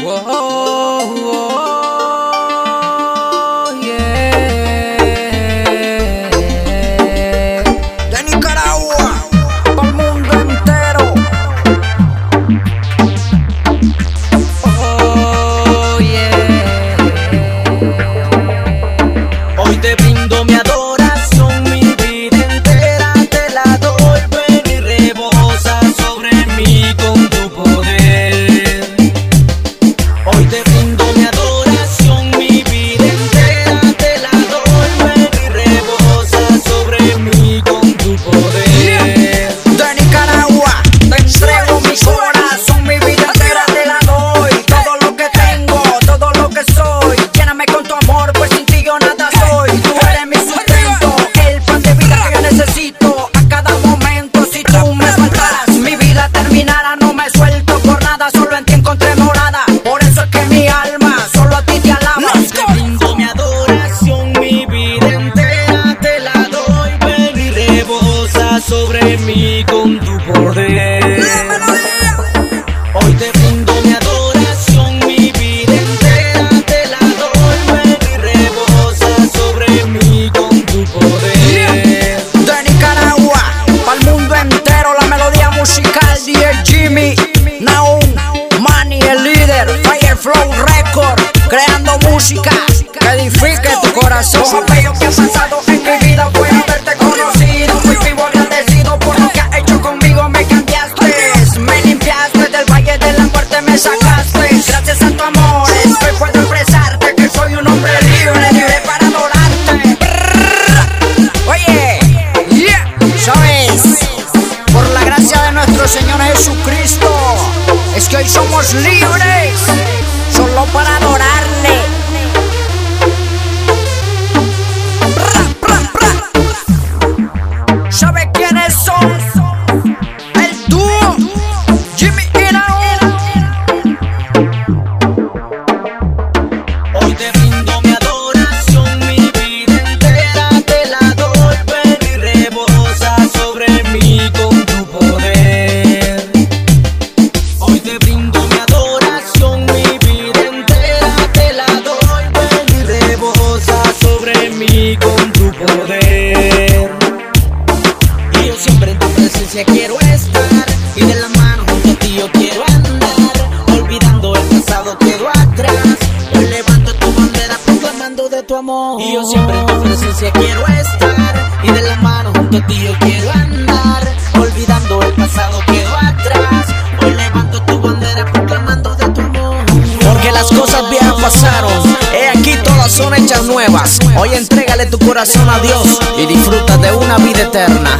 Whoa. Hoy mí con tu poder. Hoy te brindo mi adoración, mi vida entera te la doy. Ven y rebosa sobre mí con tu poder. de Nicaragua, para el mundo entero la melodía musical DJ Jimmy, Naum, Manny el líder, Fireflow Record, creando música que edifique tu corazón. Lo que ha pasado en mi vida fue haberte conocido, Jesucristo, es que hoy somos libres, quiero estar Y de la mano junto a ti yo quiero andar Olvidando el pasado quedo atrás Hoy levanto tu bandera proclamando de tu amor Y yo siempre en tu presencia quiero estar Y de la mano junto a ti yo quiero andar Olvidando el pasado quedo atrás Hoy levanto tu bandera proclamando de tu amor Porque las cosas viejas pasaron, he aquí todas son hechas nuevas. Hoy entrégale tu corazón a Dios y disfruta de una vida eterna.